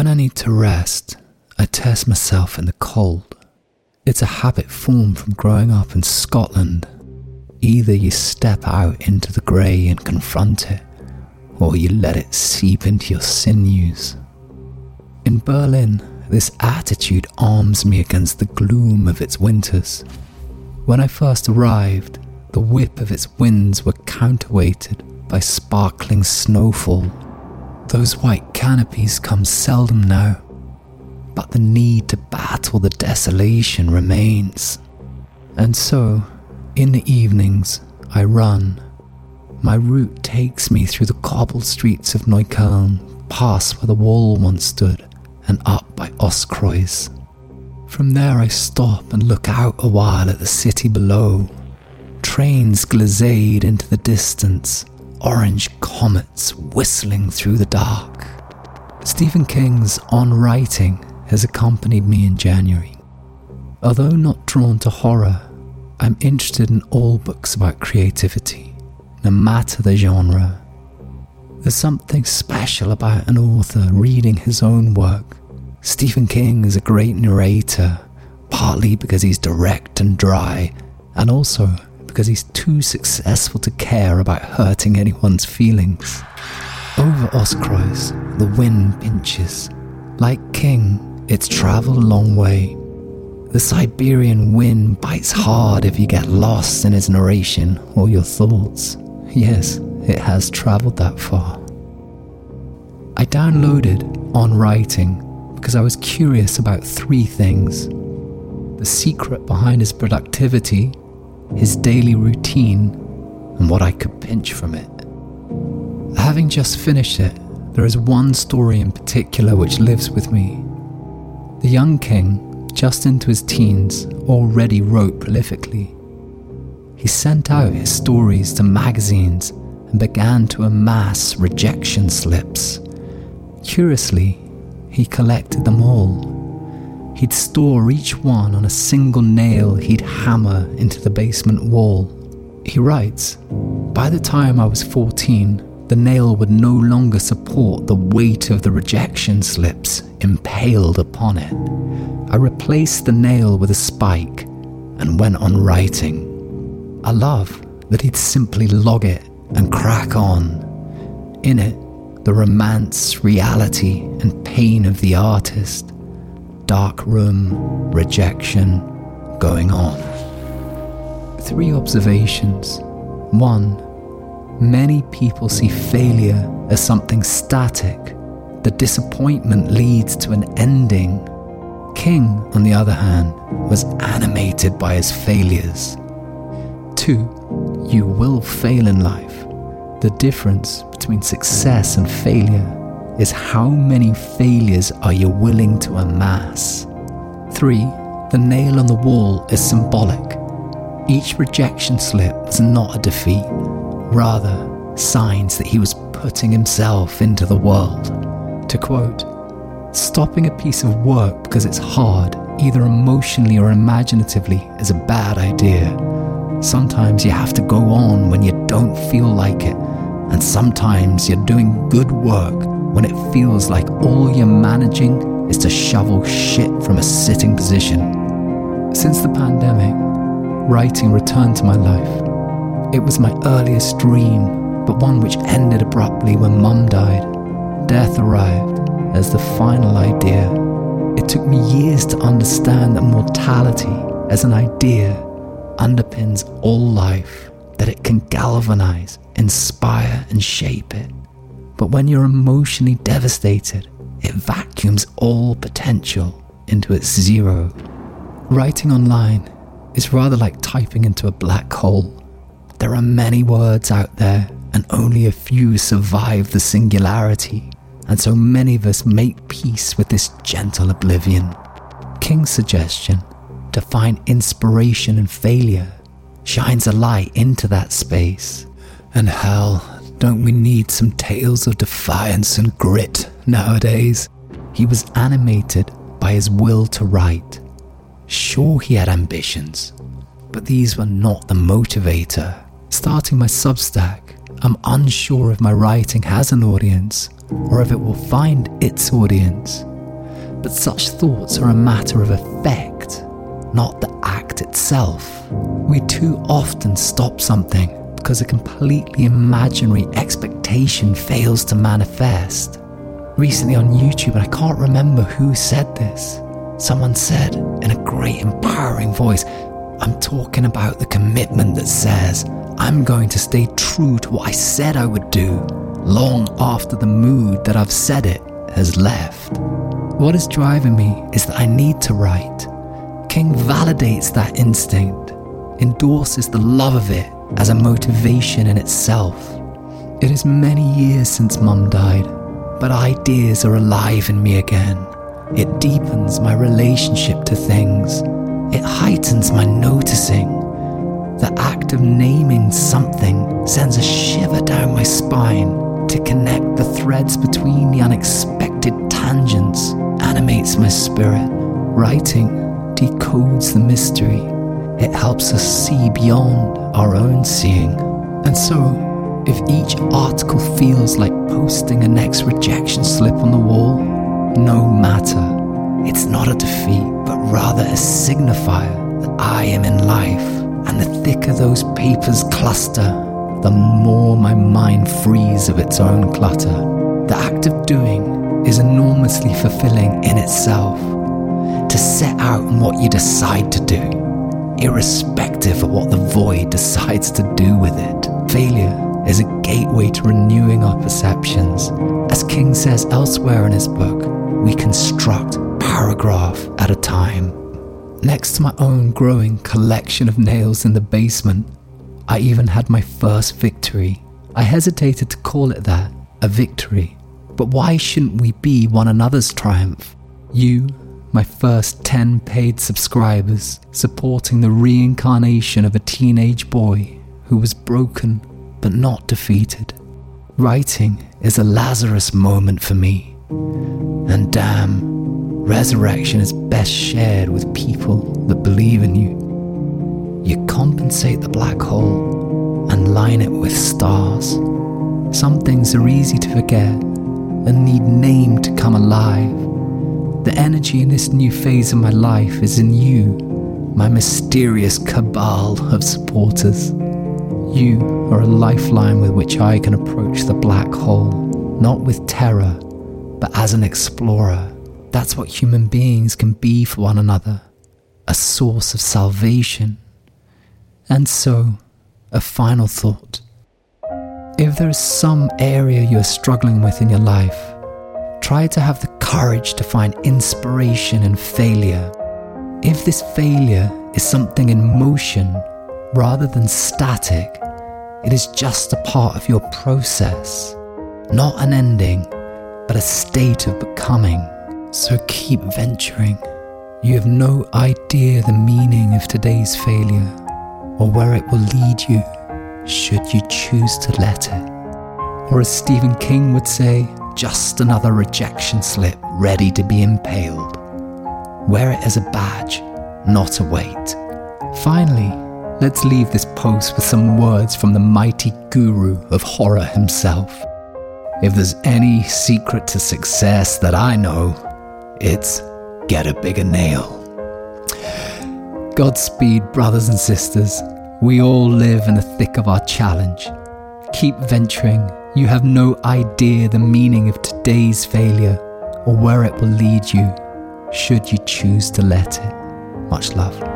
When I need to rest, I test myself in the cold. It's a habit formed from growing up in Scotland. Either you step out into the grey and confront it, or you let it seep into your sinews. In Berlin, this attitude arms me against the gloom of its winters. When I first arrived, the whip of its winds were counterweighted by sparkling snowfall. Those white canopies come seldom now, but the need to battle the desolation remains. And so, in the evenings, I run. My route takes me through the cobbled streets of Neukölln, past where the wall once stood, and up by Ostkreuz. From there, I stop and look out a while at the city below. Trains glazade into the distance, orange comets whistling through the dark. Stephen King's On Writing has accompanied me in January. Although not drawn to horror, I'm interested in all books about creativity, no matter the genre. There's something special about an author reading his own work. Stephen King is a great narrator, partly because he's direct and dry, and also because he's too successful to care about hurting anyone's feelings. Over Ostkreuz, the wind pinches. Like King, it's travelled a long way. The Siberian wind bites hard if you get lost in its narration or your thoughts. Yes, it has travelled that far. I downloaded On Writing because I was curious about three things the secret behind his productivity his daily routine, and what I could pinch from it. Having just finished it, there is one story in particular which lives with me. The young king, just into his teens, already wrote prolifically. He sent out his stories to magazines and began to amass rejection slips. Curiously, he collected them all He'd store each one on a single nail he'd hammer into the basement wall. He writes By the time I was 14, the nail would no longer support the weight of the rejection slips impaled upon it. I replaced the nail with a spike and went on writing. I love that he'd simply log it and crack on. In it, the romance, reality, and pain of the artist dark room, rejection going on. Three observations. One, many people see failure as something static. The disappointment leads to an ending. King, on the other hand, was animated by his failures. Two, you will fail in life. The difference between success and failure is how many failures are you willing to amass? 3. The nail on the wall is symbolic. Each rejection slip was not a defeat, rather, signs that he was putting himself into the world. To quote, Stopping a piece of work because it's hard, either emotionally or imaginatively, is a bad idea. Sometimes you have to go on when you don't feel like it, and sometimes you're doing good work when it feels like all you're managing is to shovel shit from a sitting position. Since the pandemic, writing returned to my life. It was my earliest dream, but one which ended abruptly when mum died. Death arrived as the final idea. It took me years to understand that mortality as an idea underpins all life, that it can galvanize, inspire, and shape it. But when you're emotionally devastated, it vacuums all potential into its zero. Writing online is rather like typing into a black hole. There are many words out there, and only a few survive the singularity, and so many of us make peace with this gentle oblivion. King's suggestion to find inspiration in failure shines a light into that space. And hell, don't we need some tales of defiance and grit nowadays? He was animated by his will to write. Sure, he had ambitions, but these were not the motivator. Starting my Substack, I'm unsure if my writing has an audience or if it will find its audience. But such thoughts are a matter of effect, not the act itself. We too often stop something because a completely imaginary expectation fails to manifest. Recently on YouTube, and I can't remember who said this, someone said in a great empowering voice, I'm talking about the commitment that says, I'm going to stay true to what I said I would do long after the mood that I've said it has left. What is driving me is that I need to write. King validates that instinct, endorses the love of it as a motivation in itself. It is many years since Mum died, but ideas are alive in me again. It deepens my relationship to things. It heightens my noticing. The act of naming something sends a shiver down my spine to connect the threads between the unexpected tangents, animates my spirit. Writing decodes the mystery. It helps us see beyond our own seeing. And so, if each article feels like posting a next rejection slip on the wall, no matter. It's not a defeat, but rather a signifier that I am in life and the thicker those papers cluster, the more my mind frees of its own clutter. The act of doing is enormously fulfilling in itself. To set out on what you decide to do, irrespective of what the void decides to do with it. Failure is a gateway to renewing our perceptions. As King says elsewhere in his book, we construct paragraph at a time. Next to my own growing collection of nails in the basement, I even had my first victory. I hesitated to call it that, a victory. But why shouldn't we be one another's triumph? You, my first 10 paid subscribers, supporting the reincarnation of a teenage boy who was broken but not defeated. Writing is a Lazarus moment for me. And damn, Resurrection is best shared with people that believe in you. You compensate the black hole and line it with stars. Some things are easy to forget and need name to come alive. The energy in this new phase of my life is in you, my mysterious cabal of supporters. You are a lifeline with which I can approach the black hole, not with terror, but as an explorer that's what human beings can be for one another a source of salvation. And so, a final thought. If there is some area you are struggling with in your life, try to have the courage to find inspiration in failure. If this failure is something in motion rather than static, it is just a part of your process, not an ending, but a state of becoming. So keep venturing. You have no idea the meaning of today's failure or where it will lead you should you choose to let it. Or as Stephen King would say, just another rejection slip ready to be impaled. Wear it as a badge, not a weight. Finally, let's leave this post with some words from the mighty guru of horror himself. If there's any secret to success that I know, it's get a bigger nail. Godspeed, brothers and sisters. We all live in the thick of our challenge. Keep venturing. You have no idea the meaning of today's failure or where it will lead you, should you choose to let it. Much love.